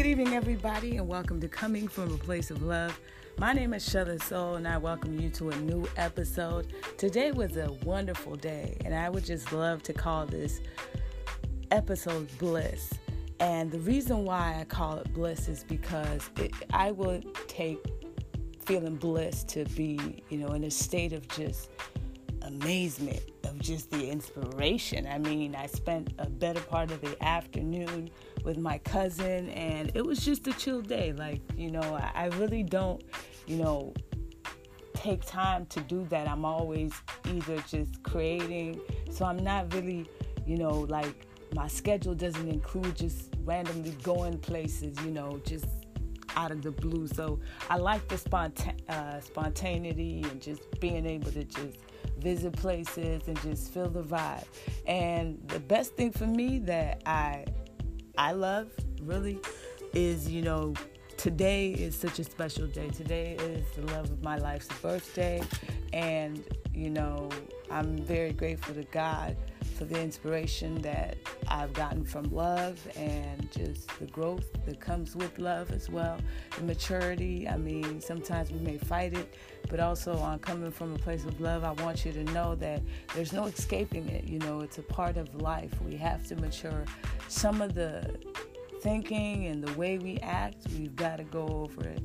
good evening, everybody, and welcome to Coming from a Place of Love. My name is Shelly Soul, and I welcome you to a new episode. Today was a wonderful day, and I would just love to call this episode Bliss. And the reason why I call it Bliss is because it, I would take feeling bliss to be, you know, in a state of just amazement, of just the inspiration. I mean, I spent a better part of the afternoon with my cousin, and it was just a chill day. Like, you know, I, really don't, you know, take time to do that. I'm always either just creating, so I'm not really, you know, like my schedule doesn't include just randomly going places, you know, just out of the blue. So I like the sponta- uh, spontaneity and just being able to just visit places and just feel the vibe. And the best thing for me that I I love really is, you know, today is such a special day. Today is the love of my life's birthday and, you know, I'm very grateful to God for the inspiration that I've gotten from love and just the growth that comes with love as well, the maturity. I mean, sometimes we may fight it, but also on coming from a place of love, I want you to know that there's no escaping it. You know, it's a part of life. We have to mature. Some of the thinking and the way we act, we've got to go over it.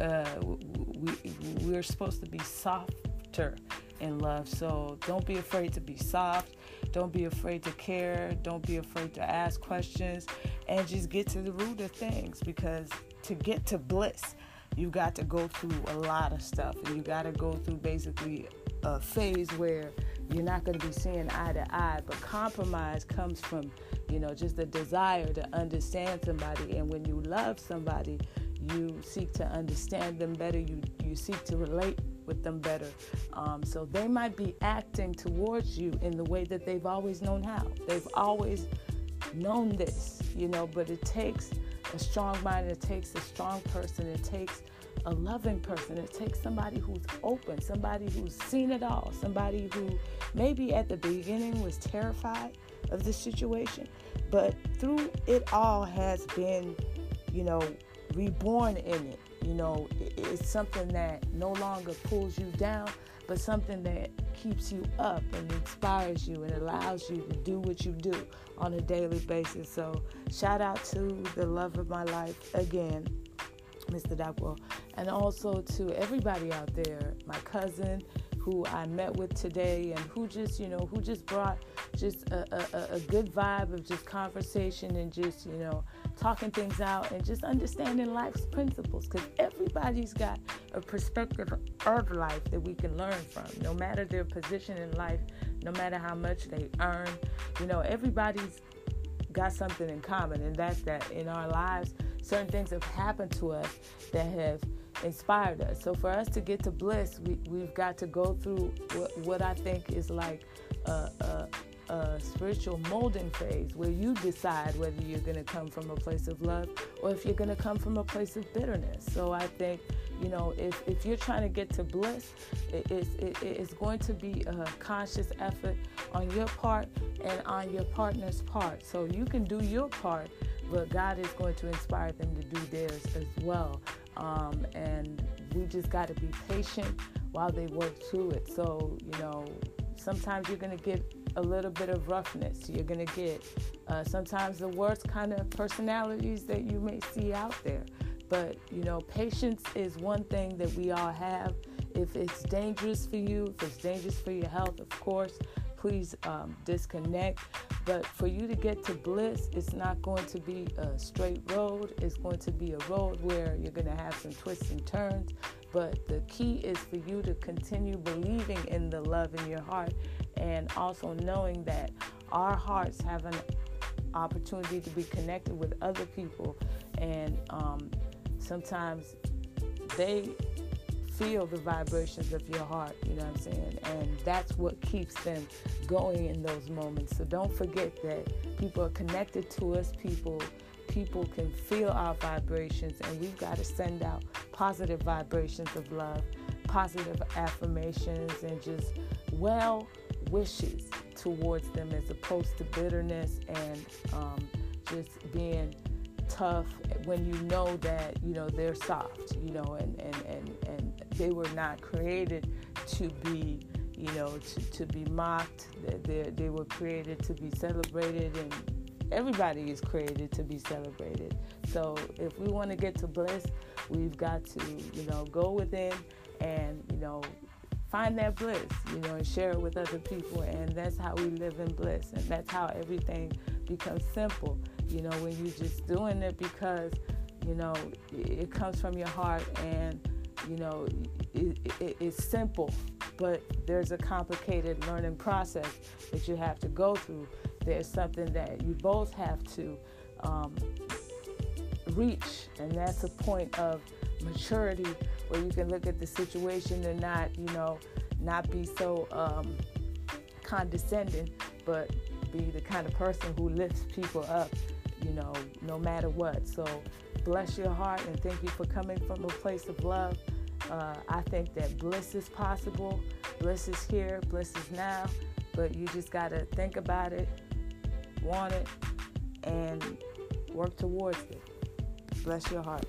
Uh, we, we're supposed to be softer in love. So don't be afraid to be soft. Don't be afraid to care. Don't be afraid to ask questions and just get to the root of things because to get to bliss, you got to go through a lot of stuff and you got to go through basically a phase where you're not going to be seeing eye to eye, but compromise comes from, you know, just the desire to understand somebody. And when you love somebody, you seek to understand them better. You you seek to relate with them better. Um, so they might be acting towards you in the way that they've always known how. They've always known this, you know, but it takes a strong mind, it takes a strong person, it takes a loving person, it takes somebody who's open, somebody who's seen it all, somebody who maybe at the beginning was terrified of the situation, but through it all has been, you know, reborn in it you know, it's something that no longer pulls you down, but something that keeps you up and inspires you and allows you to do what you do on a daily basis. So, shout out to the love of my life again, Mr. Duckwell, and also to everybody out there, my cousin who I met with today and who just, you know, who just brought just a, a, a good vibe of just conversation and just, you know, talking things out and just understanding life's principles. Because everybody's got a perspective of life that we can learn from. No matter their position in life no matter how much they earn you know everybody's got something in common and that's that in our lives certain things have happened to us that have inspired us so for us to get to bliss we, we've got to go through what, what i think is like a, a a spiritual molding phase where you decide whether you're going to come from a place of love or if you're going to come from a place of bitterness. So I think, you know, if, if you're trying to get to bliss, it, it's, it, it's going to be a conscious effort on your part and on your partner's part. So you can do your part, but God is going to inspire them to do theirs as well. Um, and we just got to be patient while they work through it. So, you know, sometimes you're going to get a little bit of roughness. You're going to get uh, sometimes the worst kind of personalities that you may see out there. But, you know, patience is one thing that we all have. If it's dangerous for you, if it's dangerous for your health, of course, please um, disconnect. But for you to get to bliss, it's not going to be a straight road. It's going to be a road where you're going to have some twists and turns. But the key is for you to continue believing in the love in your heart and also knowing that our hearts have an opportunity to be connected with other people and um, sometimes they feel the vibrations of your heart you know what i'm saying? And that's what keeps them going in those moments. So don't forget that people are connected to us people people can feel our vibrations and we've got to send out positive vibrations of love positive affirmations and just well wishes towards them as opposed to bitterness and um, just being tough when you know that you know they're soft you know and and and, and they were not created to be you know to, to be mocked. They they were created to be celebrated and everybody is created to be celebrated. So if we want to get to bliss we've got to you know go within and you know find that bliss you know and share it with other people. And that's how we live in bliss. And that's how everything becomes simple you know when you're just doing it because you know it comes from your heart and you know it, it, it's simple but there's a complicated learning process that you have to go through. There's something that you both have to um, reach and that's a point of maturity where you can look at the situation and not you know not be so um, condescending but be the kind of person who lifts people up you know, no matter what. So bless your heart and thank you for coming from a place of love. Uh, I think that bliss is possible. Bliss is here. Bliss is now. But you just got to think about it, want it, and work towards it. Bless your heart.